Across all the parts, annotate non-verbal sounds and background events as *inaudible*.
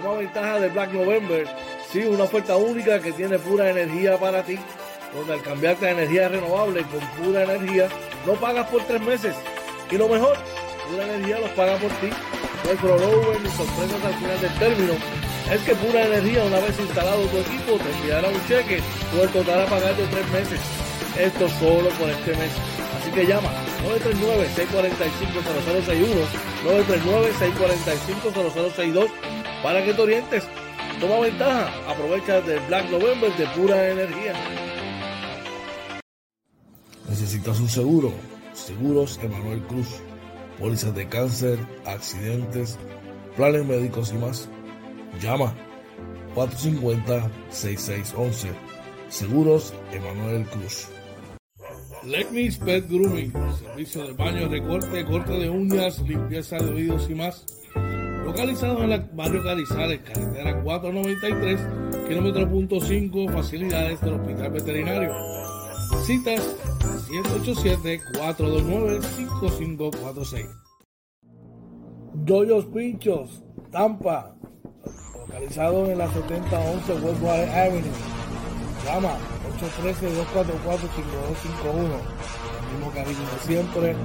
Toma ventaja de Black November. Sí, una oferta única que tiene pura energía para ti. Donde al cambiarte a energía renovable con pura energía, no pagas por tres meses. Y lo mejor, pura energía los paga por ti. No hay crossover ni sorpresas al final del término. Es que pura energía, una vez instalado tu equipo, te enviará un cheque por el total a pagar de tres meses. Esto solo por este mes. Así que llama 939-645-0061, 939-645-0062 para que te orientes. Toma ventaja, aprovecha del Black November de pura energía. ¿Necesitas un seguro? Seguros Emanuel Cruz. Pólizas de cáncer, accidentes, planes médicos y más. Llama 450-6611. Seguros Emanuel Cruz. Legnis Pet Grooming, servicio de baño, recorte, corte de uñas, limpieza de oídos y más. Localizado en el barrio Carizales, carretera 493, kilómetro punto 5, facilidades del Hospital Veterinario. Citas 787-429-5546. Doyos Pinchos, Tampa, localizado en la 7011 Westwater Avenue. Llama 813-244-5251. El mismo cariño de siempre, el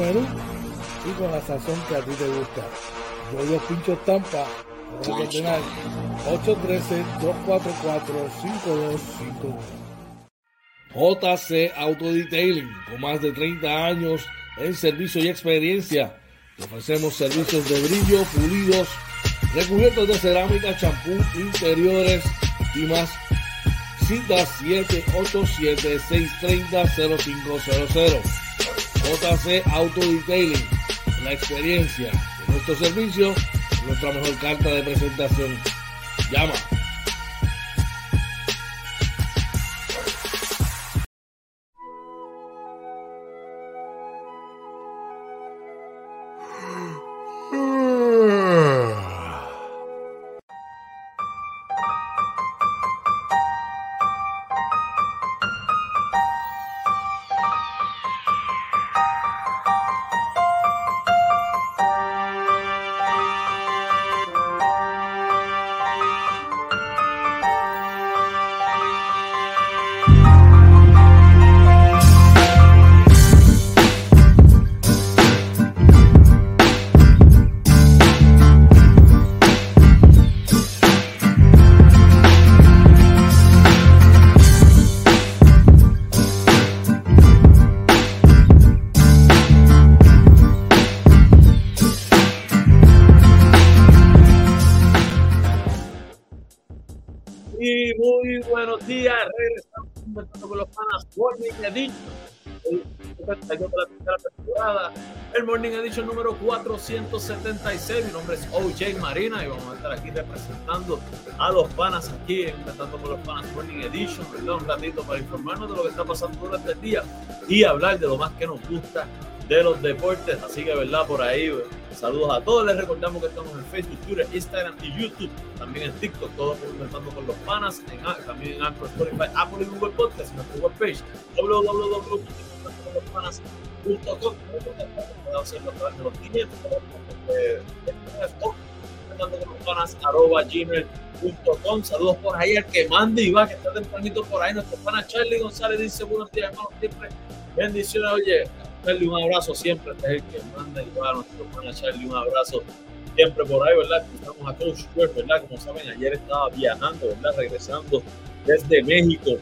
menú y con la sazón que a ti te gusta. Doyos Pinchos Tampa, 813-244-5251. JC Auto Detailing, con más de 30 años en servicio y experiencia. Te ofrecemos servicios de brillo, pulidos, recubiertos de cerámica, champú, interiores y más. Cita 787-630-0500. JC Auto Detailing, la experiencia nuestro servicio, nuestra mejor carta de presentación. Llama Morning Edition. El Morning Edition número 476. Mi nombre es OJ Marina y vamos a estar aquí representando a los panas aquí, empezando con los panas Morning Edition, ¿verdad? Un ratito para informarnos de lo que está pasando durante el día y hablar de lo más que nos gusta de los deportes. Así que, ¿verdad? Por ahí, saludos a todos. Les recordamos que estamos en Facebook, Twitter, Instagram y YouTube. También en TikTok, todos comentando con los panas. En, también en Anchor, Spotify, Apple y Google Podcast. En nuestra webpage, www.panas.com. hacerlo a través de los 500. Comentando con los panas, arroba gmail.com. Saludos por ahí al que mande y va, que está tempranito por ahí. Nuestro pana Charlie González dice buenos días, hermano. Siempre bendiciones. Oye, Charlie, un abrazo siempre, este es el que manda y va a nuestro hermano Charlie, un abrazo siempre por ahí, ¿verdad? Estamos a Coach Square, ¿verdad? Como saben, ayer estaba viajando, ¿verdad? Regresando desde México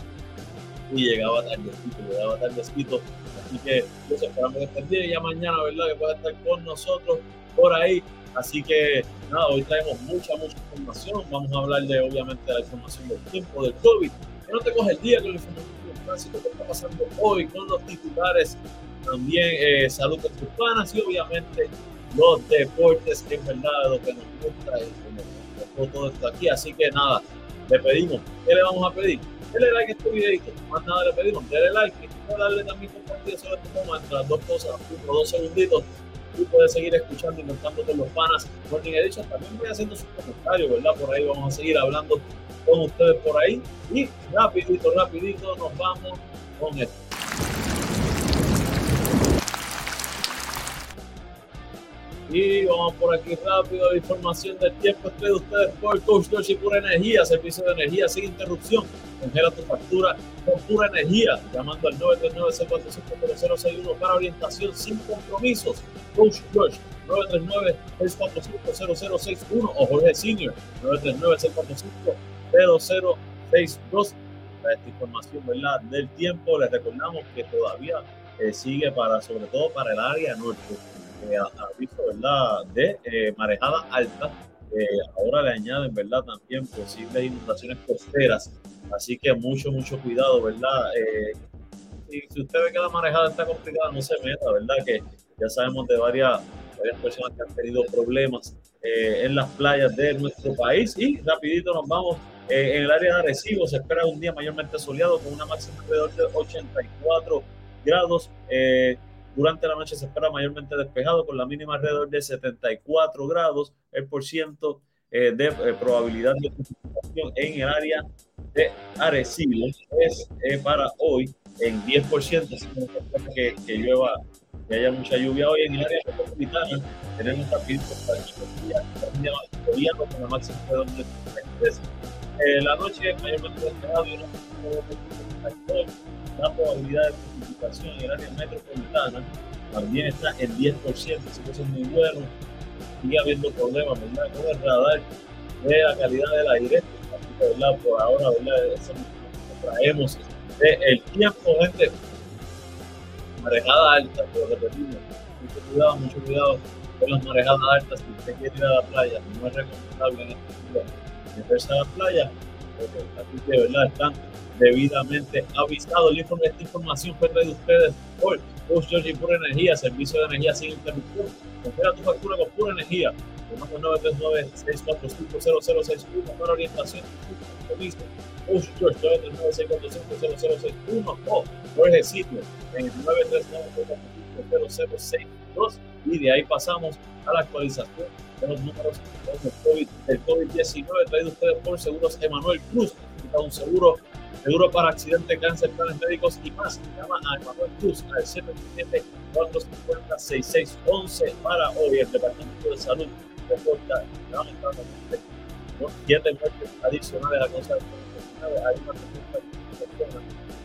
y llegaba tardecito, llegaba tardecito. Así que los esperamos que estén bien y ya mañana, ¿verdad? Que pueda estar con nosotros por ahí. Así que nada, hoy traemos mucha, mucha información. Vamos a hablar de, obviamente, de la información del tiempo, del COVID. Que no te coge el día con la información del tránsito que está pasando hoy con los titulares también eh, salud con tus panas y obviamente los deportes, es verdad lo que nos gusta y como todo esto aquí. Así que nada, le pedimos, ¿qué le vamos a pedir? Dele like a este videito, más nada le pedimos, dele like y darle también compartir sobre este entre las dos cosas, uno dos segunditos. Y puedes seguir escuchando y montando con los panas. Morning Edition también voy haciendo sus comentarios, ¿verdad? Por ahí vamos a seguir hablando con ustedes por ahí. Y rapidito, rapidito nos vamos con esto. Y vamos por aquí rápido, información del tiempo es de ustedes por Coach y Pura Energía, servicio de energía sin interrupción. Congela tu factura con pura energía, llamando al 939 para orientación sin compromisos. Coach George, 939-645-0061 o Jorge Senior, 939-645-0062. Para esta información ¿verdad? del tiempo, les recordamos que todavía eh, sigue para, sobre todo para el área norte aviso ¿verdad? de eh, marejada alta. Eh, ahora le añaden ¿verdad? también posibles inundaciones costeras. Así que mucho, mucho cuidado, ¿verdad? Eh, y si usted ve que la marejada está complicada, no se meta, ¿verdad? Que ya sabemos de varias, varias personas que han tenido problemas eh, en las playas de nuestro país. Y rapidito nos vamos eh, en el área de Arecibo. Se espera un día mayormente soleado con una máxima alrededor de 84 grados. Eh, durante la noche se espera mayormente despejado con la mínima alrededor de 74 grados. El por ciento eh, de eh, probabilidad de precipitación en el área de Arecibo es eh, para hoy en 10%. Así que, que llueva, que haya mucha lluvia hoy en el área metropolitana. Tenemos también con la máxima de 33. la noche mayormente despejado y una la probabilidad de precipitación en el área metropolitana también está en 10%, así que eso es muy bueno. Sigue habiendo problemas, ¿verdad? Con el radar de la calidad del aire, ¿verdad? Por ahora, ¿verdad? Eso traemos de el tiempo, gente. Marejada alta, pero repetimos, mucho cuidado, mucho cuidado con las marejadas altas. Si usted quiere ir a la playa, no es recomendable en este día meterse a la playa, así que, ¿verdad? Están debidamente avisado. Esta información fue traída de ustedes por Coach George y Pura Energía, servicio de energía sin interrupción. Compara tu factura con Pura Energía. Llamando 939-645-0061 para orientación y compromiso. Coach George, 939-645-0061 o Jorge Sitio en el 939-645-0062 y de ahí pasamos a la actualización de los números del COVID-19 COVID traído ustedes por Seguros Emanuel Cruz. Un seguro seguro para accidente, cáncer, planes médicos y más. Llama a Emanuel Cruz al 777-450-6611 para hoy. El Departamento de Salud reporta lamentablemente siete muertes adicionales a causa de Hay más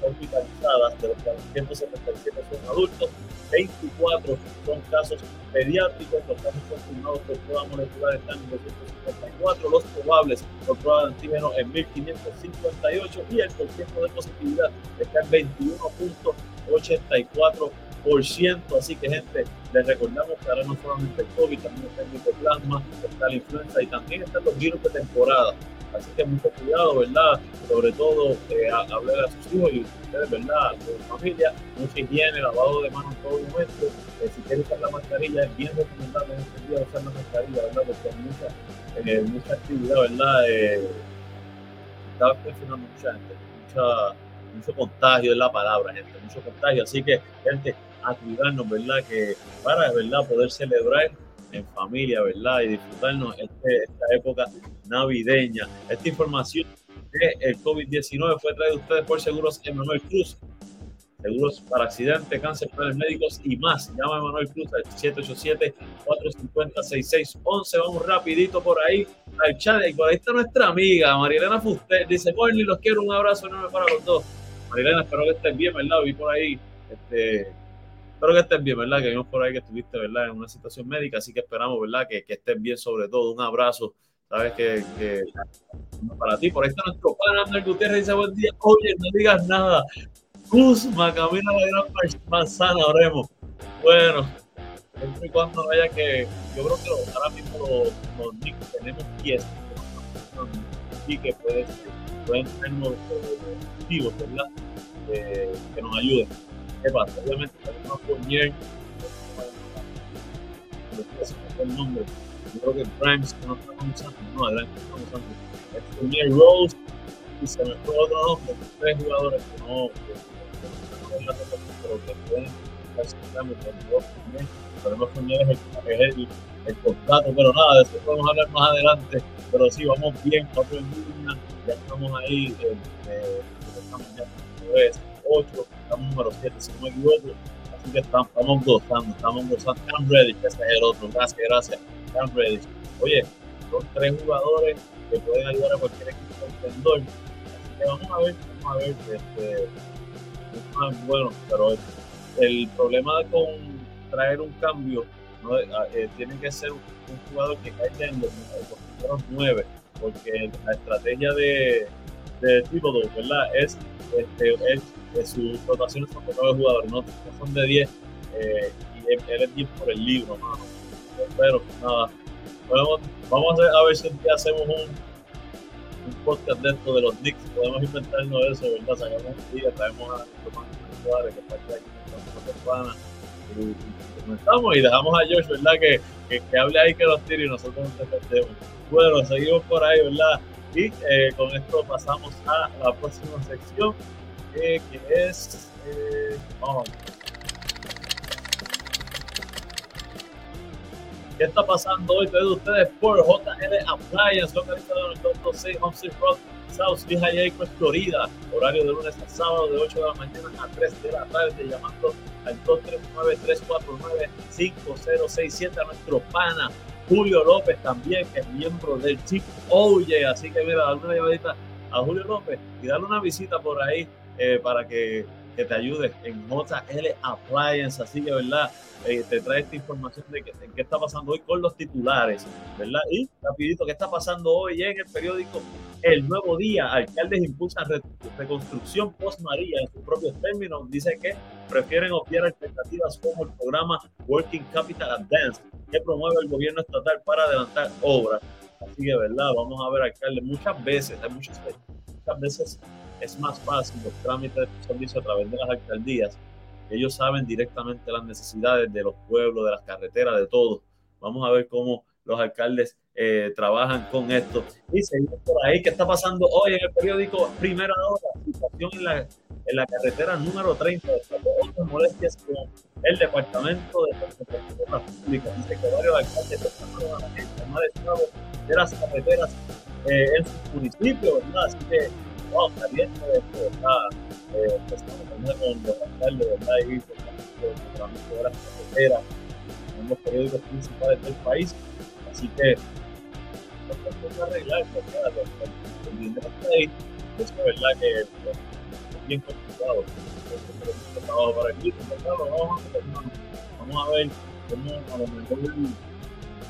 hospitalizadas, de los 477 son adultos, 24 son casos pediátricos, los casos confirmados por prueba molecular están en 254, los probables por prueba de antígeno en 1558 y el porcentaje de positividad está en 21.84%. Así que, gente, les recordamos que ahora no solamente el COVID, también está el micoplasma, está la influenza y también están los virus de temporada. Así que mucho cuidado, ¿verdad? Sobre todo eh, hablar a sus hijos y ustedes, ¿verdad? Su familia, mucha higiene, lavado de manos en todo momento. Eh, si quieren usar la mascarilla, es bien recomendable en este día usar la mascarilla, ¿verdad? Porque hay mucha, eh, mucha actividad, ¿verdad? Eh, está funcionando mucha gente, mucha, mucho contagio es la palabra, gente, mucho contagio. Así que, gente, a cuidarnos, ¿verdad? Que para, ¿verdad? Poder celebrar en familia, ¿verdad? Y disfrutarnos este, esta época navideña. Esta información del COVID-19 fue traída a ustedes por Seguros Emanuel Cruz. Seguros para accidentes, cáncer, planes médicos y más. Llama a Emanuel Cruz al 787-450-6611. Vamos rapidito por ahí al chat. Y por ahí está nuestra amiga, Marilena Fuster. Dice, Borny, los quiero. Un abrazo enorme para los dos. Marilena, espero que estén bien, ¿verdad? Vi por ahí este, espero que estén bien, ¿verdad? Que vimos por ahí que estuviste, ¿verdad? En una situación médica, así que esperamos, ¿verdad? Que, que estén bien sobre todo. Un abrazo sabes que, para ti, por ahí está nuestro pana Andrés Gutiérrez, dice buen día, oye, no digas nada, Guzma, camina la gran manzana, oremos. Bueno, siempre y cuando haya que, yo creo que ahora mismo los, los Knicks tenemos pies y que pueden, pueden sernos positivos, ¿verdad? Eh, que nos ayuden. ¿Qué pasa? Obviamente tenemos a Fournier, el nombre, creo que Grimes que no estamos usando, no, adelante estamos usando. Es Fournier Rose y se me fue otro nombre, tres jugadores que no, que, que, no pero que pueden sentando con dos Fournier. Podemos Fournier es el, el, contrato, pero nada, de eso podemos hablar más adelante. Pero sí, vamos bien, cuatro en línea, ya estamos ahí, eh, eh, estamos ya en 8, estamos número 7, si no me equivoco. Así que estamos, gozando, estamos gozando. Cam Reddish, ese es el otro. Gracias, gracias. Oye, son tres jugadores que pueden ayudar a cualquier equipo contendor. Así que vamos a ver, vamos a ver. Este, es bueno, pero el problema con traer un cambio ¿no? Eh, tiene que ser un, jugador que caiga en los, primeros nueve, porque la estrategia de, de tipo 2, ¿verdad? Es, este, es, es sus rotaciones son de nueve jugadores, no, son de 10, eh, y él, es 10 por el libro, mano. Pero nada, vamos, vamos a, ver si un día hacemos un, un podcast dentro de los Knicks, podemos inventarnos eso, ¿verdad? Sacamos un día, traemos a Tomás Suárez, que está aquí con y, comenzamos y dejamos a Josh, ¿verdad? Que, que, que, hable ahí, que los tire y nosotros nos defendemos. Bueno, seguimos por ahí, ¿verdad? Y eh, con esto pasamos a la próxima sección, eh, que es... Eh, vamos. ¿Qué está pasando hoy? Todos ustedes por JL Appliance, localizado en el 226 Homestead Road, South Lehigh Acres, Florida. Horario de lunes a sábado de 8 de la mañana a 3 de la tarde, llamando al 239-349-5067 a nuestro pana Julio López también, que es miembro del Chico Oye. Así que mira, darle una llamadita a Julio López y darle una visita por ahí eh, para que, que, te ayude en JL Appliance. Así que, ¿verdad? Eh, te trae esta información de qué está pasando hoy con los titulares, ¿verdad? Y rapidito, ¿qué está pasando hoy en el periódico El Nuevo Día? Alcaldes impulsan reconstrucción post-María en sus propios términos. Dice que prefieren obviar alternativas como el programa Working Capital Advance, que promueve el gobierno estatal para adelantar obras. Así que, ¿verdad? Vamos a ver, alcalde, muchas veces, hay muchas, muchas veces es más fácil los trámites de servicio a través de las alcaldías ellos saben directamente las necesidades de los pueblos, de las carreteras, de todo. Vamos a ver cómo los alcaldes eh, trabajan con esto. Y seguimos por ahí, ¿qué está pasando hoy en el periódico Primera Hora? Situación en la, en la carretera número 30, otras molestias con el Departamento de Infraestructura Pública. Dice que varios alcaldes están gente más estado de las carreteras eh, en sus municipios, ¿verdad? Así que, está eh, pues, con los alcaldes, ¿verdad? Y de en los periódicos principales del país. Así que, arreglar. El, dinero está ahí, verdad que es bien complicado. para aquí, vamos vamos a ver cómo a lo mejor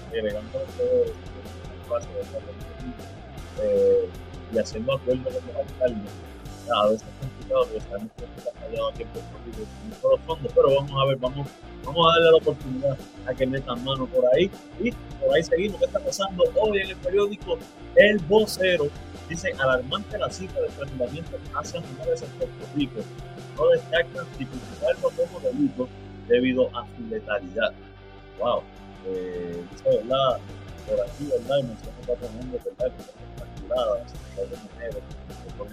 agregando todo el espacio eh, y haciendo acuerdos con los alcaldes. A veces es complicado porque sabemos que está fallado Rico con los fondos, pero vamos a ver, vamos, vamos a darle la oportunidad a que metan mano por ahí. Y por ahí seguimos. ¿Qué está pasando hoy en el periódico El Vocero? Dice, alarmante la cifra de fusilamientos hacia mujeres en Puerto Rico. No destacan tipificarlo como delito debido a su letalidad. Wow. Eh, dice, ¿verdad? Por aquí, ¿verdad? Y menciona cuatro nombres, ¿verdad? Que que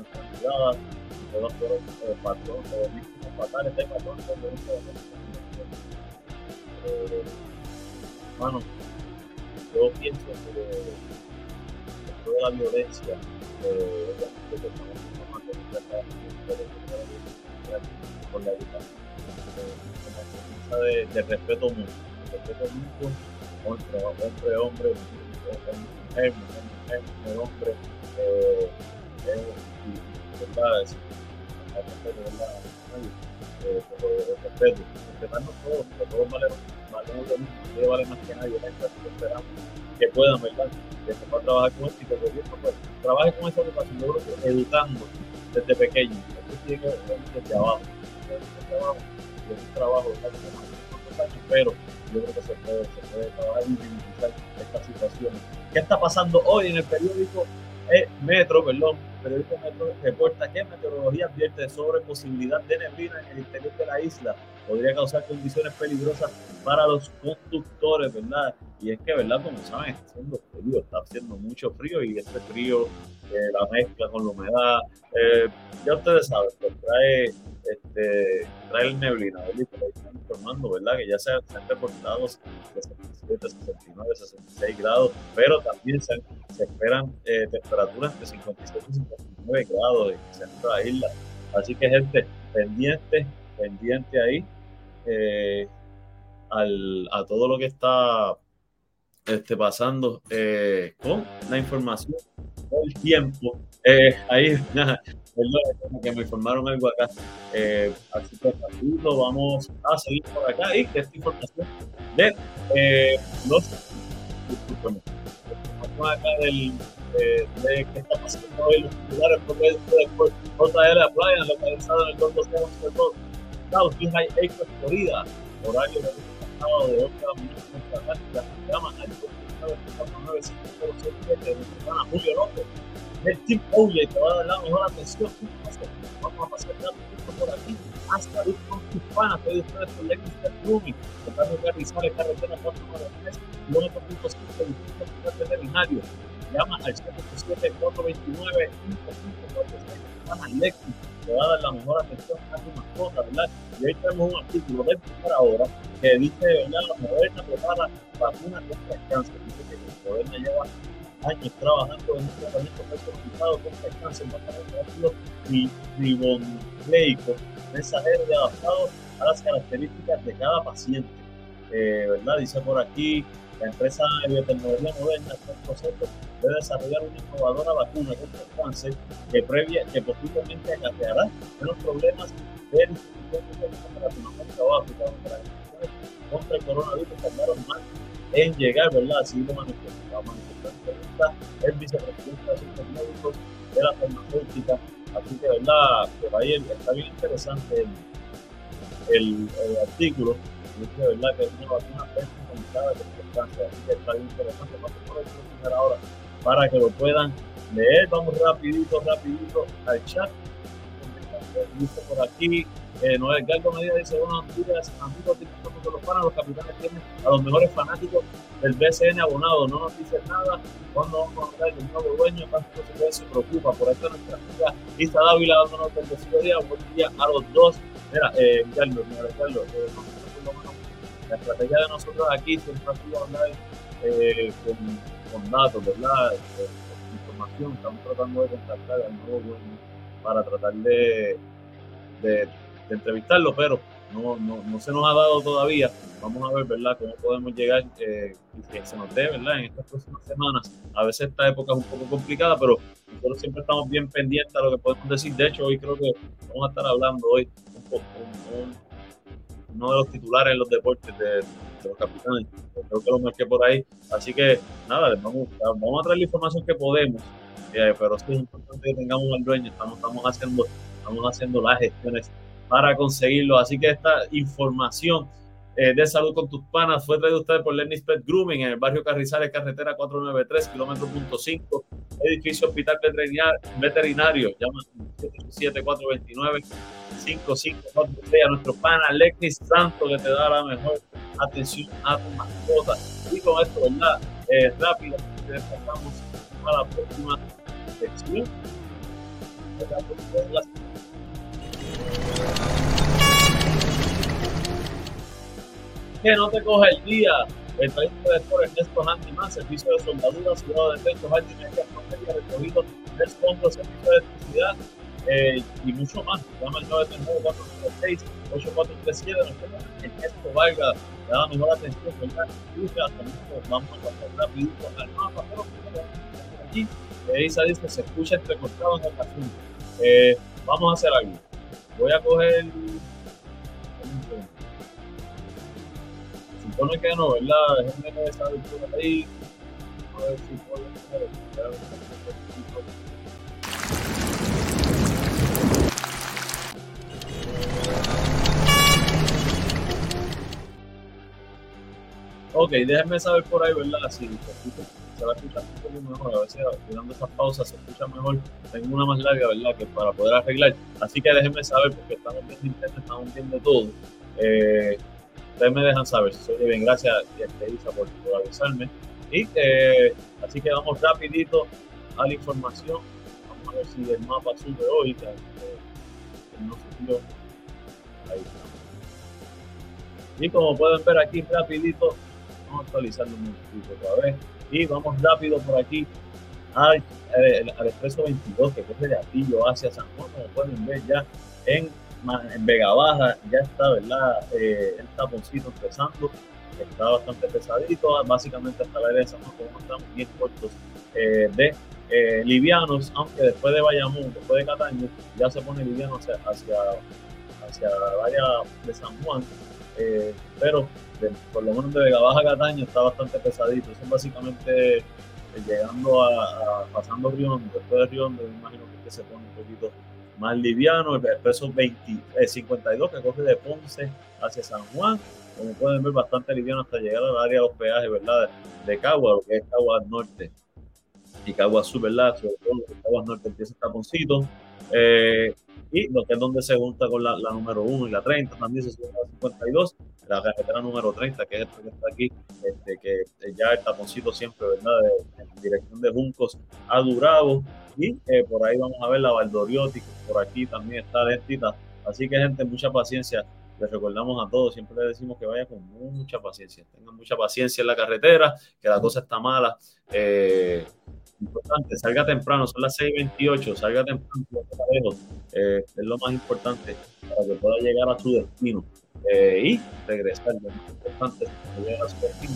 estranguladas, y todos fueron eh, patrones, eh, fatales de patrones de violencia eh, yo pienso que toda la violencia con la educación, de, de respeto mutuo, entre hombre, hombre, mujer, hombre, es, verdad, todos, vale más que nadie, esperamos que puedan, ¿verdad? Que se trabajar con esto y que el gobierno pues, trabaje con esa educación, yo creo que educando desde pequeño, que desde abajo, desde abajo, es un trabajo, ¿verdad? Que pero yo creo que se puede, se puede trabajar y minimizar estas situaciones. ¿Qué está pasando hoy en el periódico eh, Metro, perdón, periódico Metro reporta que meteorología advierte sobre posibilidad de neblina en el interior de la isla. Podría causar condiciones peligrosas para los conductores, ¿verdad? Y es que, ¿verdad? Como saben, está haciendo frío, está haciendo mucho frío y este frío, eh, la mezcla con la humedad, eh, ya ustedes saben, pues trae, este, trae el neblina, ¿verdad? están informando, ¿verdad? Que ya se, han reportado de 67, 69, 66 grados, pero también se, esperan eh, temperaturas de 57 y 59 grados en el centro de la isla. Así que, gente, pendiente, pendiente ahí al, a todo lo que está este, pasando con la información todo el tiempo. Eh, ahí, *laughs* nada, que me informaron algo acá. Eh, así que lo vamos a seguir por acá y que esta información de eh, los. Disculpen, acá del, eh, de qué está pasando hoy los titulares por medio de JL Appliance, localizado en el 2202 South High Acres, Florida, horario de sábado de 8 a 9 de la mañana, al 994-9507 Team Oye, te va a dar la mejor atención. Vamos a pasar por aquí hasta que carretera 493, Llama al 787 429 5546 Tijuana Lexus te va a dar la mejor atención a tu mascota, ¿verdad? Y hoy tenemos un artículo de primera hora que dice, ¿verdad? La Moderna prepara vacuna contra el cáncer. Dice que la Moderna lleva años trabajando en un tratamiento personalizado contra el cáncer basado en ácido ribonucleico mensajero y adaptado a las características de cada paciente. Eh, ¿verdad? Dice por aquí, la empresa de biotecnología moderna proceso de desarrollar una innovadora vacuna contra el cáncer que, previa, que posiblemente acarreará menos problemas de contra el coronavirus tardaron más en llegar, ¿verdad? Así lo manifestó, el vicepresidente de Asuntos Médicos de la farmacéutica. Así que, ¿verdad? Ahí está bien interesante el, el, el artículo. Dice, ¿verdad? Que es una vacuna personalizada Así que está bien interesante. Vamos a ahora para que lo puedan leer. Vamos rapidito, rapidito al chat. Dice por aquí, eh, Noel Galgo Medina dice, buenos días, amigos de los panas, los capitanes tienen a los mejores fanáticos del BCN abonado, no nos dice nada, cuando vamos a hablar del nuevo dueño, cuánto se preocupa, por eso nuestra amiga Isa Dávila dándonos el buen día a los dos. Mira, eh, Carlos, mira, Carlos, eh, la estrategia de nosotros aquí siempre ha sido hablar eh, con, con, datos, ¿verdad? Eh, información. Estamos tratando de contactar al nuevo dueño para tratar de, de, entrevistarlo, pero no, no, no, se nos ha dado todavía. Vamos a ver, ¿verdad?, cómo podemos llegar eh, y que se nos dé, ¿verdad?, en estas próximas semanas. A veces esta época es un poco complicada, pero nosotros siempre estamos bien pendientes a lo que podemos decir. De hecho, hoy creo que vamos a estar hablando hoy un poco, un, uno de los titulares en los deportes de, los capitanes. Creo que lo marqué por ahí. Así que nada, vamos, vamos a traer la información que podemos, eh, pero sí es importante que tengamos al dueño. Estamos, estamos, haciendo, estamos haciendo las gestiones para conseguirlo. Así que esta información eh, de salud con tus panas fue traída usted por Lenny Pet Grooming en el barrio Carrizales, carretera 493, kilómetro punto 5, edificio hospital veterinario. Llama 7429 5543 a nuestro pana Alexis Santo que te da la mejor atención a tu mascota. Y con esto, ¿verdad? Eh, rápido, pasamos a la próxima sección. Que no te coge el día. El país de Sport Ernesto Handy más servicio de soldadura, ciudad de efectos, altimedia, recorrido del fondo, servicio de electricidad eh, y mucho más. Llama al 939-436-8437. En esto valga, le da mejor atención, ¿verdad? Vamos a pasar rapidito al mapa, pero aquí, Isa dice, se escucha entrecortado en ocasiones. Eh, vamos a hacer algo. Voy a coger. Supone que no, ¿verdad? Déjenme saber por ahí. A ver si puedo. Ok, déjenme saber por ahí, ¿verdad? Si se, va a escuchar un poco mejor. A veces, dando esas pausas, se escucha mejor. Tengo una más larga, ¿verdad? Que para poder arreglar. Así que déjenme saber, porque estamos viendo internet, estamos viendo todo. Eh, ustedes me dejan saber si soy bien. Gracias, este, Isa, por, por avisarme. Y eh, así que vamos rapidito a la información. Vamos a ver si el mapa sube hoy. Que, no subió. Y como pueden ver aquí rapidito, vamos a actualizarlo un poquito otra vez. Y vamos rápido por aquí al, eh, al, expreso 22 que es de Atillo hacia San Juan, como pueden ver ya en en Vega Baja ya está, ¿verdad? Eh, el taponcito empezando, está bastante pesadito, básicamente hasta la derecha como estamos bien cortos eh, de eh, livianos, aunque después de Bayamón, después de Cataño, ya se pone liviano hacia, hacia, hacia la área de San Juan, pero por lo menos de Vega Baja a Cataño está bastante pesadito, eso es básicamente llegando a, pasando Río después de Río me imagino que se pone un poquito más liviano, el peso 20, 52 que coge de Ponce hacia San Juan, como pueden ver bastante liviano hasta llegar al área de los peajes, ¿verdad? De Cagua, lo que es Cagua Norte y Cagua Sur, ¿verdad? Sobre todo Cagua Norte empieza el taponcito. Eh, y lo que es donde se junta con la, número 1 y la 30, también se sube a la 52, la carretera número 30, que es esta que está aquí, este, que ya el taponcito siempre, ¿verdad? en dirección de Juncos a Durabo, y eh, por ahí vamos a ver la Valdoriotti, por aquí también está lentita, así que gente, mucha paciencia, les recordamos a todos, siempre les decimos que vayan con mucha paciencia, tengan mucha paciencia en la carretera, que la cosa está mala, eh, importante, salga temprano, son las 6.28, salga temprano, eh, es lo más importante para que pueda llegar a su destino eh, y regresar. Importante a su destino,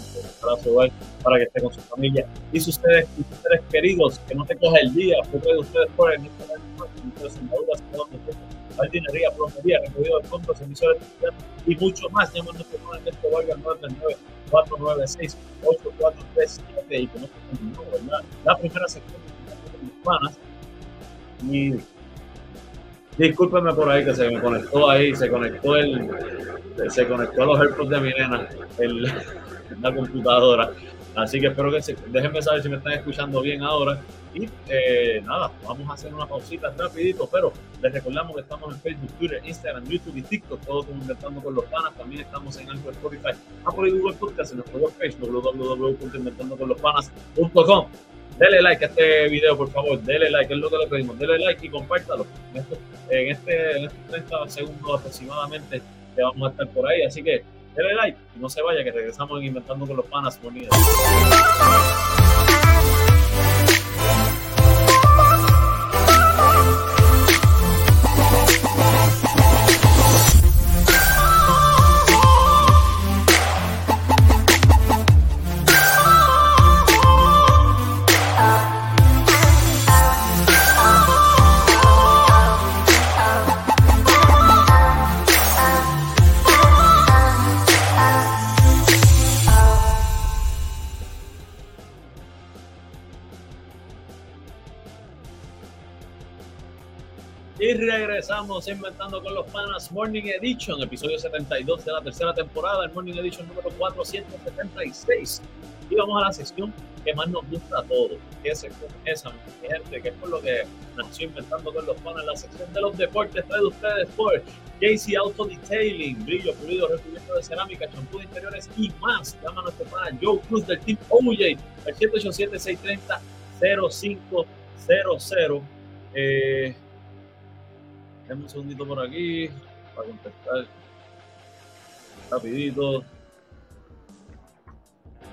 para que esté con su familia y sus seres, queridos, que no te coja el día, porque ustedes por el jardinería, plomería, recogido de fondos, emisoras y mucho más. Llámanos en este valga 939 496 8437 y con ¿verdad? La primera sección de hispanas. Y discúlpeme por ahí que se me conectó ahí, se conectó el se conectó a los AirPods de mi nena en la computadora. Así que espero que se, déjenme saber si me están escuchando bien ahora. Y eh, nada, vamos a hacer una pausita rapidito, pero les recordamos que estamos en Facebook, Twitter, Instagram, YouTube y TikTok, todo Inventando con los Panas. También estamos en Anchor, Spotify, Apple y Google Podcast, en nuestro Facebook, www.inventandoconlospanas.com. Dele like a este video, por favor. Dele like, es lo que le pedimos. Dele like y compártalo. En, este, en estos 30 segundos aproximadamente que vamos a estar por ahí. Así que dele like y no se vaya, que regresamos en Inventando con los Panas. Bonito. Regresamos Inventando con los Panas Morning Edition, episodio 72 de la tercera temporada, el Morning Edition número 476. Y vamos a la sección que más nos gusta a todos, que es esa, gente, que es por lo que nació Inventando con los Panas, la sección de los deportes trae ustedes por JC Auto Detailing, brillo, pulido, recubrimiento de cerámica, champú de interiores y más. Llama a nuestro pana Joe Cruz del Team OJ, el 787-630-0500. Eh, un segundito por aquí para contestar rapidito.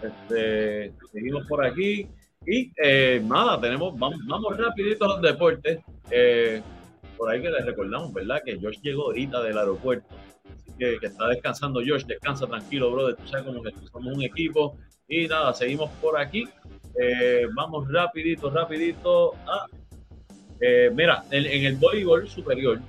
Este, seguimos por aquí. Y eh, nada, tenemos, vamos, vamos rapidito a los deportes. Eh, por ahí que les recordamos, ¿verdad? Que Josh llegó ahorita del aeropuerto. Así que, que está descansando Josh, descansa tranquilo, brother. Tú sabes como que somos un equipo. Y nada, seguimos por aquí. Eh, vamos rapidito, rapidito a eh, mira, en, el voleibol superior,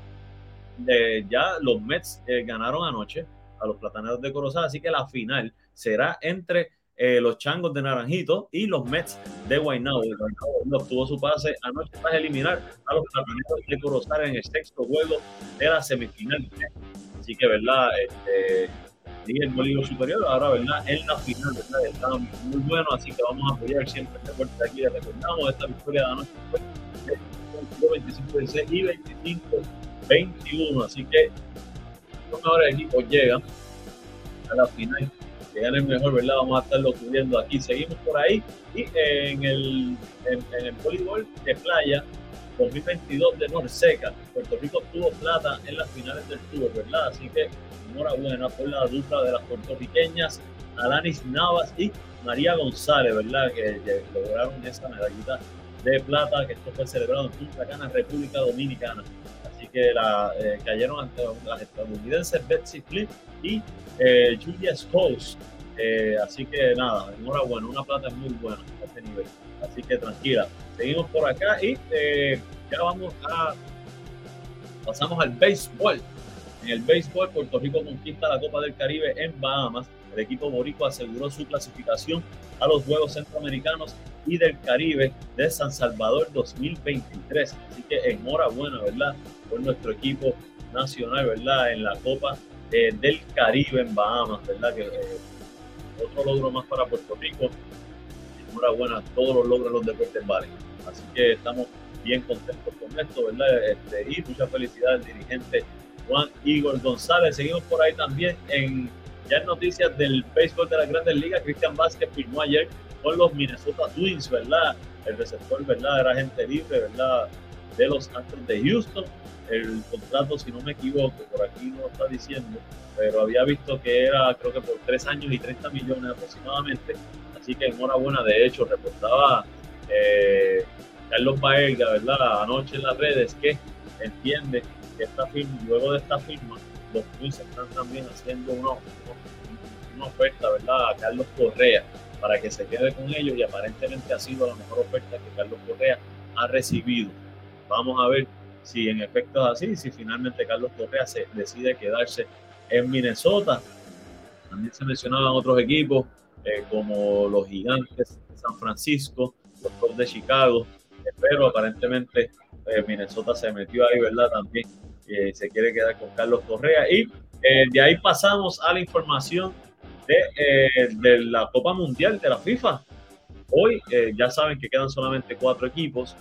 eh, ya los Mets eh, ganaron anoche a los Plataneros de Corozal, así que la final será entre los Changos de Naranjito y los Mets de Guaynabo. Guaynabo obtuvo su pase anoche para eliminar a los Plataneros de Corozal en el sexto juego de la semifinal. Así que, ¿verdad? Este, y el voleibol superior, ahora, ¿verdad? En la final, ¿verdad? Está muy bueno, así que vamos a apoyar siempre el deporte de aquí. Recordamos esta victoria de anoche 25 16 y 25 21. Así que los mejores equipos llegan a la final. Llegan el mejor, ¿verdad? Vamos a estarlo cubriendo aquí. Seguimos por ahí. Y en el, en, el voleibol de playa 2022 de Norseca, Puerto Rico tuvo plata en las finales del Tour, ¿verdad? Así que enhorabuena por la dupla de las puertorriqueñas, Alanis Navas y María González, ¿verdad? Que, que lograron esa medallita de plata, que esto fue celebrado en Punta Cana, República Dominicana. Así que la, eh, cayeron ante las estadounidenses Betsy Flip y eh, Julia Scholes. Eh, así que nada, enhorabuena, una plata muy buena a este nivel. Así que tranquila. Seguimos por acá y ya vamos a. Pasamos al béisbol. En el béisbol, Puerto Rico conquista la Copa del Caribe en Bahamas. El equipo boricua aseguró su clasificación a los Juegos Centroamericanos y del Caribe de San Salvador 2023. Así que enhorabuena, ¿verdad? Por nuestro equipo nacional, ¿verdad? En la Copa eh, del Caribe en Bahamas, ¿verdad? Que eh, otro logro más para Puerto Rico. Enhorabuena, todos los logros de los deportes valen. Así que estamos bien contentos con esto, ¿verdad? Este, y mucha felicidad al dirigente Juan Igor González. Seguimos por ahí también en ya en noticias del béisbol de las grandes ligas. Cristian Vázquez firmó ayer con los Minnesota Twins, ¿verdad? El receptor, ¿verdad? Era gente libre, ¿verdad? De los Astros de Houston. El contrato, si no me equivoco, por aquí no lo está diciendo, pero había visto que era, creo que por tres años y 30 millones aproximadamente. Así que enhorabuena, de hecho, reportaba eh, Carlos Baelga, ¿verdad? Anoche en las redes que entiende que esta firma, luego de esta firma, los Twins están también haciendo una, una oferta, ¿verdad? A Carlos Correa para que se quede con ellos y aparentemente ha sido la mejor oferta que Carlos Correa ha recibido. Vamos a ver si en efecto es así, si finalmente Carlos Correa se decide quedarse en Minnesota. También se mencionaban otros equipos eh, como los Gigantes de San Francisco, los Cubs de Chicago, pero aparentemente eh, Minnesota se metió ahí, ¿verdad? También eh, se quiere quedar con Carlos Correa. Y de ahí pasamos a la información eh, de, la Copa Mundial de la FIFA. Hoy eh, ya saben que quedan solamente cuatro equipos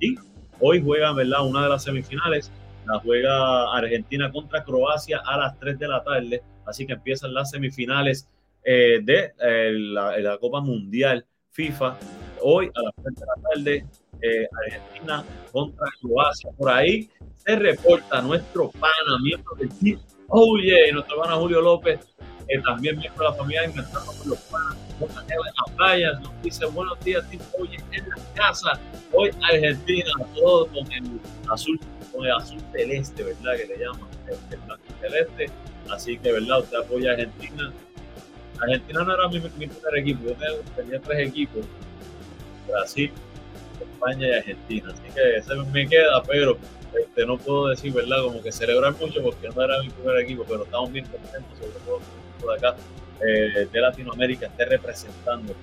y hoy juegan ¿verdad? una de las semifinales. La juega Argentina contra Croacia a las 3 de la tarde. Así que empiezan las semifinales eh, de la, Copa Mundial FIFA. Hoy a las 3 de la tarde, Argentina contra Croacia. Por ahí se reporta nuestro pana, miembro del equipo. Oh, nuestro pana Julio López también miembro de la familia Inventando con los Panas, las playas, nos dice buenos días, tipo, oye, en la casa, hoy Argentina, todo con el azul, con el azul celeste, ¿verdad? Que le llaman, el, blanco celeste. Así que, ¿verdad? Usted apoya a Argentina. Argentina no era mi, mi primer equipo, yo tenía tres equipos, Brasil, España y Argentina. Así que ese me queda, pero este, no puedo decir, ¿verdad? Como que celebrar mucho porque no era mi primer equipo, pero estamos bien contentos, sobre todo de acá eh, de Latinoamérica esté representando.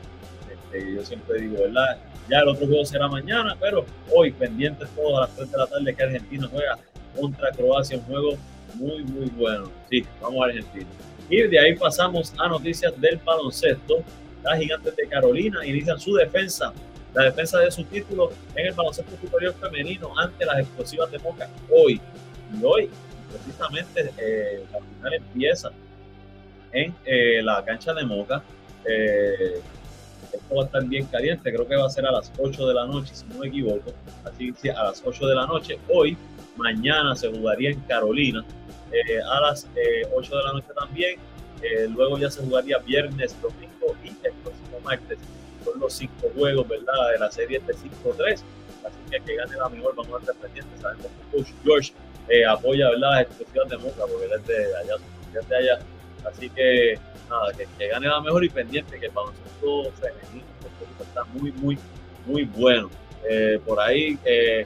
Este, yo siempre digo, ¿verdad? Ya el otro juego será mañana, pero hoy pendientes todos a las 3 de la tarde que Argentina juega contra Croacia, un juego muy, muy bueno. Sí, vamos a Argentina. Y de ahí pasamos a noticias del baloncesto. Las gigantes de Carolina inician su defensa, la defensa de su título en el baloncesto superior femenino ante las explosivas de Moca hoy. Y hoy, precisamente, eh, la final empieza en eh, la cancha de Moca. Eh, esto va a estar bien caliente, creo que va a ser a las 8 de la noche, si no me equivoco. Así que a las 8 de la noche. Hoy, mañana se jugaría en Carolina eh, a las 8 de la noche también. Luego ya se jugaría viernes, domingo y el próximo martes. Son los cinco juegos, ¿verdad? De la serie de 5-3. Así que que gane la mejor, vamos a estar pendientes. Sabemos que Coach George apoya, ¿verdad? Las expresiones de Moca, porque él es de allá, de allá Así que nada, que, gane la mejor y pendiente, que el baloncesto femenino está muy, muy, muy bueno. Eh, por ahí, eh,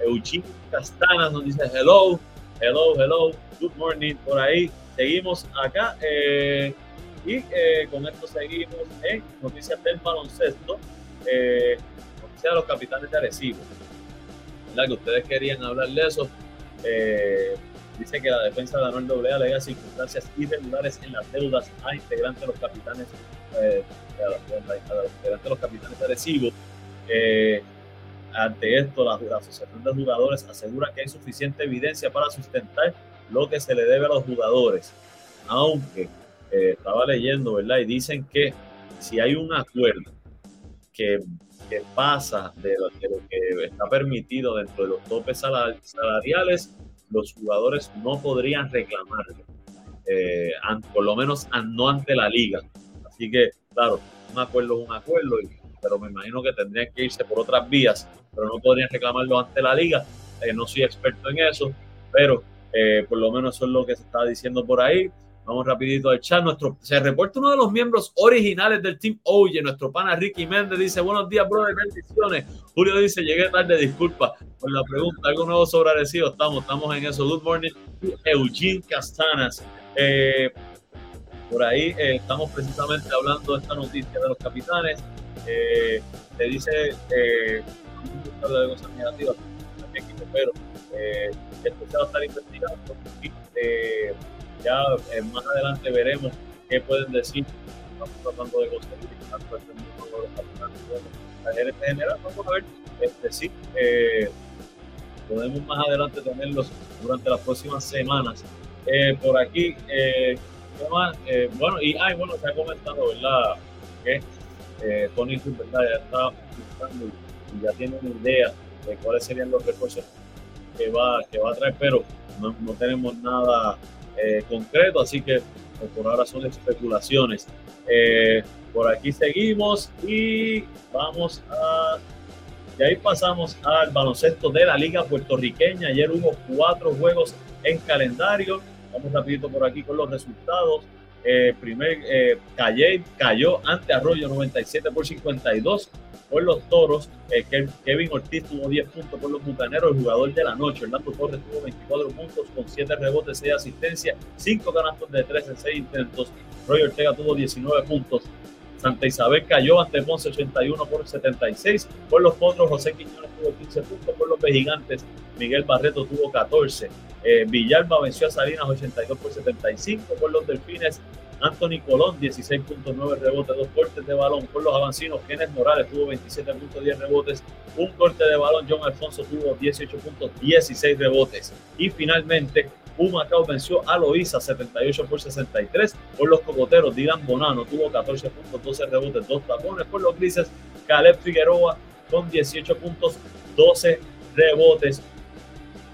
Euchín Castanas nos dice hello, hello, hello, good morning. Por ahí seguimos acá. Eh, y eh, con esto seguimos en noticias del baloncesto. noticias de los capitanes de Arecibo. ¿Verdad? Que ustedes querían hablar de eso. Dice que la defensa de Anuel Doblea alega circunstancias irregulares en las deudas a integrantes de los capitanes, eh, de los capitanes de Eh, ante esto, la, Asociación de Jugadores asegura que hay suficiente evidencia para sustentar lo que se le debe a los jugadores. Aunque eh, estaba leyendo, ¿verdad? Y dicen que si hay un acuerdo que, pasa de lo, que está permitido dentro de los topes salariales, los jugadores no podrían reclamar, eh, por lo menos no ante la liga. Así que, claro, un acuerdo es un acuerdo pero me imagino que tendrían que irse por otras vías, pero no podrían reclamarlo ante la liga. Eh, no soy experto en eso, pero eh, por lo menos eso es lo que se está diciendo por ahí. Vamos rapidito al chat. Nuestro, se reporta uno de los miembros originales del Team Oye, nuestro pana Ricky Méndez, dice, buenos días, brother, bendiciones. Julio dice, llegué tarde, disculpa por la pregunta. ¿Algo nuevo sobre Arecibo? Estamos, estamos en eso. Good morning, Eugene Castanas. Eh, por ahí eh, estamos precisamente hablando de esta noticia de los capitanes. Eh, te dice, eh, de cosas negativas, pero eh, va a estar investigando. Y, eh, ya eh, más adelante veremos qué pueden decir. Estamos tratando de conseguir tanto este mundo la general. Vamos a ver, este, sí, eh, podemos más adelante tenerlos durante las próximas semanas. Eh, por aquí, bueno, y ay, bueno, se ha comentado, ¿verdad? Que Tony Cruz, ¿verdad? Ya está buscando y ya tiene una idea de cuáles serían los refuerzos que va, que va a traer, pero no, no tenemos nada eh, concreto, así que pues, por ahora son especulaciones. Eh, por aquí seguimos y vamos a. De ahí pasamos al baloncesto de la Liga Puertorriqueña. Ayer hubo cuatro juegos en calendario. Vamos rapidito por aquí con los resultados. Eh, primer, eh, Calle cayó ante Arroyo 97 por 52 por los Toros. Eh, Kevin Ortiz tuvo 10 puntos por los Bucaneros, el jugador de la noche. Orlando Torres tuvo 24 puntos con 7 rebotes, 6 asistencias, 5 canastos de 3 en 6 intentos. Roy Ortega tuvo 19 puntos. Santa Isabel cayó ante Ponce 81 por 76. Por los Potros, José Quiñones tuvo 15 puntos. Por los Vejigantes, Miguel Barreto tuvo 14. Eh, Villalba venció a Salinas 82 por 75. Por los Delfines, Anthony Colón 16.9 rebotes, dos cortes de balón. Por los Avancinos, Kenneth Morales tuvo 27.10 rebotes, un corte de balón. John Alfonso tuvo 18 puntos, 16 rebotes. Y finalmente, Humacao venció a Loíza 78 por 63. Por los Cocoteros, Dylan Bonano tuvo 14 puntos, 12 rebotes, 2 tapones. Por los Grises, Caleb Figueroa con 18 puntos, 12 rebotes.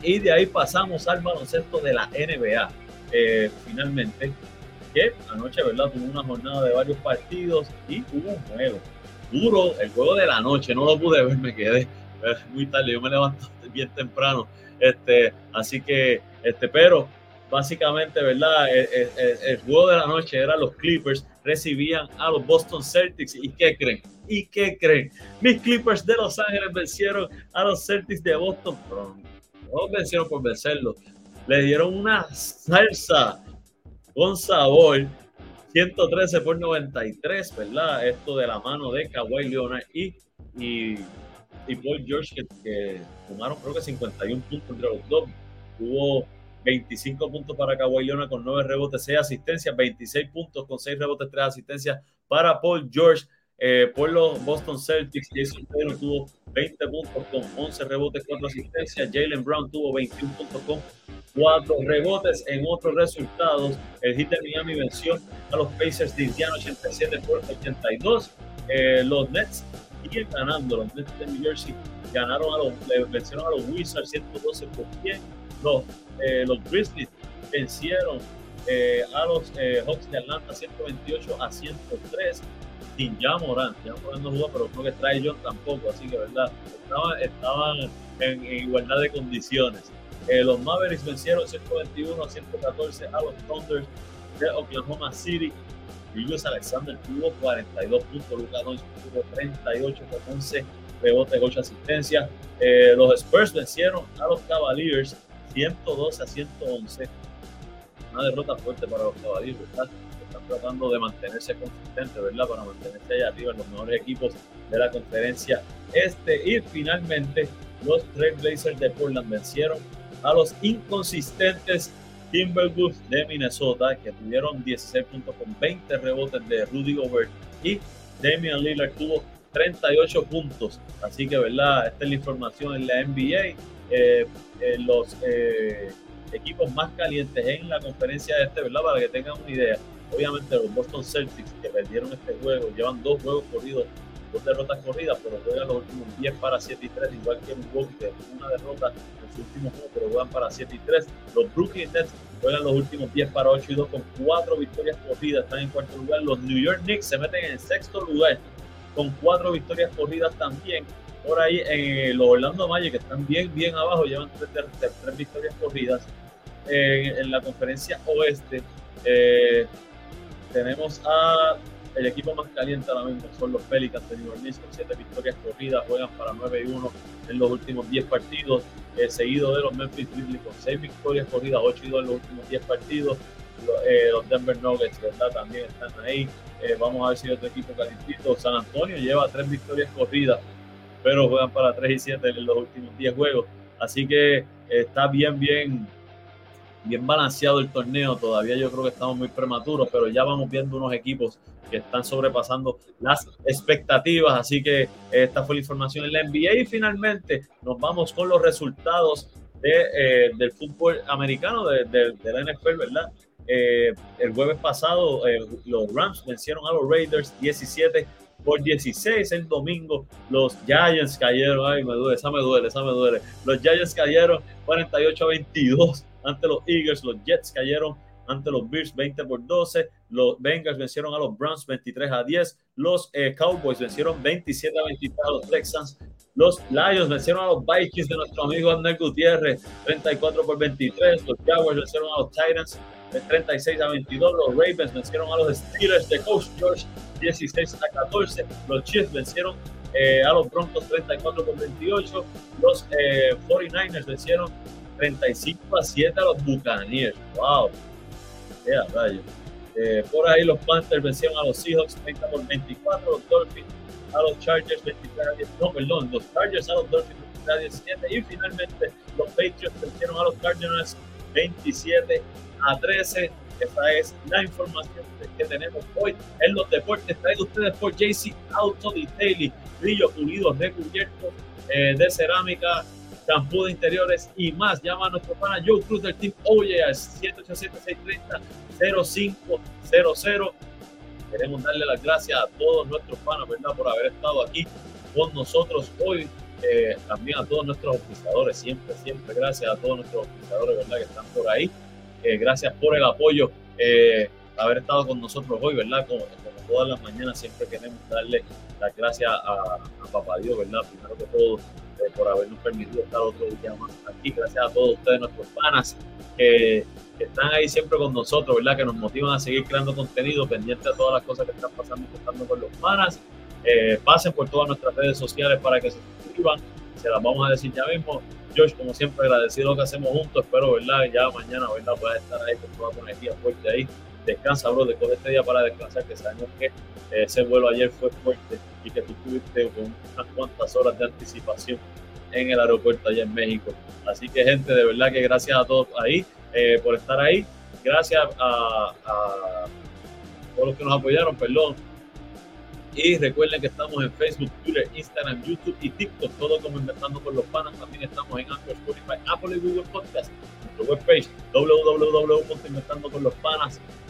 Y de ahí pasamos al baloncesto de la NBA. Eh, finalmente, que anoche, ¿verdad? Tuvo una jornada de varios partidos y hubo un juego duro, el juego de la noche. No lo pude ver, me quedé eh, muy tarde. Yo me levanto *laughs* bien temprano. Este, así que, este, pero básicamente, ¿verdad? El, el, el, juego de la noche era los Clippers, recibían a los Boston Celtics. ¿Y qué creen? ¿Y qué creen? Mis Clippers de Los Ángeles vencieron a los Celtics de Boston. Pero no vencieron por vencerlos. Le dieron una salsa con sabor. 113 por 93, ¿verdad? Esto de la mano de Kawhi Leonard y, y, y Paul George, que, que tomaron creo que 51 puntos entre los dos. Hubo 25 puntos para Kawhi Leonard con 9 rebotes, 6 asistencias, 26 puntos con 6 rebotes, 3 asistencias para Paul George. Eh, por los Boston Celtics, Jason Taylor tuvo 20 puntos con 11 rebotes, 4 asistencias. Jalen Brown tuvo 21 puntos con 4 rebotes. En otros resultados, el Heat de Miami venció a los Pacers de Indiana 87 por 82. Eh, los Nets siguen ganando. Los Nets de New Jersey ganaron a los, vencieron a los Wizards 112 por 100. Los, eh, los Grizzlies vencieron eh, a los eh, Hawks de Atlanta 128 a 103 sin ya Morán, ya Morán no jugó, pero creo que trae John tampoco, así que verdad, estaban, estaban en, en, igualdad de condiciones. Eh, los Mavericks vencieron 121 a 114 a los Thunders de Oklahoma City. Julius Alexander tuvo 42 puntos, Lucas Doncic tuvo 38 con 11 rebotes, 8 asistencias. Eh, los Spurs vencieron a los Cavaliers 112 a 111. Una derrota fuerte para los Cavaliers, ¿verdad? Están tratando de mantenerse consistentes, ¿verdad? Para mantenerse allá arriba en los mejores equipos de la conferencia este. Y finalmente, los Trailblazers de Portland vencieron a los inconsistentes Timberwolves de Minnesota, que tuvieron 16 puntos con 20 rebotes de Rudy Gobert y Damian Lillard tuvo 38 puntos. Así que, ¿verdad? Esta es la información en la NBA. Eh, eh, los eh, equipos más calientes en la conferencia este, ¿verdad? Para que tengan una idea. Obviamente los Boston Celtics que perdieron este juego, llevan dos juegos corridos, dos derrotas corridas, pero juegan los últimos 10 para 7 y 3, igual que Milwaukee, que una derrota en su último juego, pero juegan para 7 y 3. Los Brooklyn Nets juegan los últimos 10 para 8 y 2 con 4 victorias corridas, están en cuarto lugar. Los New York Knicks se meten en sexto lugar con cuatro victorias corridas también. Por ahí en los Orlando Magic, que están bien, bien abajo, llevan tres, victorias corridas. en la conferencia oeste eh, tenemos a el equipo más caliente ahora mismo son los Pelicans de New Orleans con siete victorias corridas, juegan para 9 y 1 en los últimos 10 partidos, eh, seguido de los Memphis Grizzlies con 6 victorias corridas, 8 y 2 en los últimos 10 partidos. Eh, los Denver Nuggets, ¿verdad? También están ahí. Eh, vamos a ver si otro equipo calientito. San Antonio lleva 3 victorias corridas, pero juegan para 3 y 7 en los últimos 10 juegos. Así que está bien, bien bien balanceado el torneo. Todavía yo creo que estamos muy prematuros, pero ya vamos viendo unos equipos que están sobrepasando las expectativas. Así que esta fue la información en la NBA. Y finalmente nos vamos con los resultados de, eh, del fútbol americano, de, de, la NFL, ¿verdad? Eh, el jueves pasado eh, los Rams vencieron a los Raiders 17 por 16 el domingo. Los Giants cayeron, ay, me duele, esa me duele, esa me duele. Los Giants cayeron 48 a 22 ante los Eagles, los Jets cayeron ante los Bears 20 por 12, los Bengals vencieron a los Browns 23 a 10, los eh, Cowboys vencieron 27 a 23 a los Texans, los Lions vencieron a los Vikings de nuestro amigo Andrés Gutiérrez 34 por 23, los Jaguars vencieron a los Titans 36 a 22, los Ravens vencieron a los Steelers de Coach George 16 a 14, los Chiefs vencieron eh, a los Broncos 34 por 28, los 49ers eh, vencieron 35 a 7 a los Buccaneers. ¡Wow! ¡Qué rayo! Eh, por ahí los Panthers vencieron a los Seahawks 30 por 24, los Dolphins a los Chargers 23 a 10, no, perdón, los Chargers a los Dolphins 23 a 17 y finalmente los Patriots vencieron a los Cardinals 27 a 13. Esta es la información que tenemos hoy en los deportes traído ustedes por JC Auto Detailing, brillo pulido, recubierto eh, de cerámica, shampoo de interiores y más. Llama a nuestro pana Joe Cruz del Team Oye al 787-630-0500. Queremos darle las gracias a todos nuestros panas, ¿verdad?, por haber estado aquí con nosotros hoy. Eh, también a todos nuestros oficiadores, siempre, siempre gracias a todos nuestros oficiadores, ¿verdad?, que están por ahí. Eh, gracias por el apoyo, eh, haber estado con nosotros hoy, ¿verdad? Como, todas las mañanas, siempre queremos darle las gracias a, a Papá Dios, ¿verdad? Primero que todo, eh, por habernos permitido estar otro día más aquí. Gracias a todos ustedes, nuestros panas, que, están ahí siempre con nosotros, ¿verdad? Que nos motivan a seguir creando contenido pendiente a todas las cosas que están pasando estando con los panas. Eh, pasen por todas nuestras redes sociales para que se suscriban. Se las vamos a decir ya mismo. Josh, como siempre, agradecido lo que hacemos juntos. Espero, ¿verdad? Ya mañana, ¿verdad? Puedas estar ahí con toda tu energía fuerte ahí. Descansa, bro. Coge este día para descansar, que sabemos que ese vuelo ayer fue fuerte y que tú tuviste con unas cuantas horas de anticipación en el aeropuerto allá en México. Así que gente, de verdad que gracias a todos ahí eh, por estar ahí. Gracias a, todos los que nos apoyaron, perdón. Y recuerden que estamos en Facebook, Twitter, Instagram, YouTube y TikTok, todo como Inventando con los Panas. También estamos en Anchor, Spotify, Apple y Google Podcast. Nuestra webpage www.inventandoconlospanas.com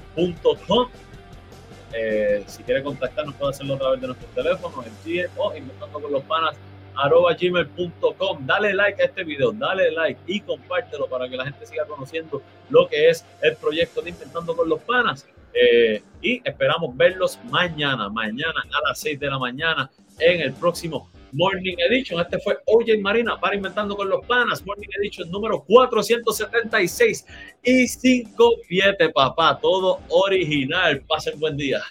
eh, si quiere contactarnos puede hacerlo a través de nuestros teléfonos en GM o inventando con los panas arroba gmail.com. Dale like a este video, dale like y compártelo para que la gente siga conociendo lo que es el proyecto de Inventando con los Panas. Eh, y esperamos verlos mañana, mañana a las 6 de la mañana en el próximo Morning Edition. Este fue OJ Marina para Inventando con los Panas, Morning Edition número 476 y 5 7, papá, todo original. Pasen buen día.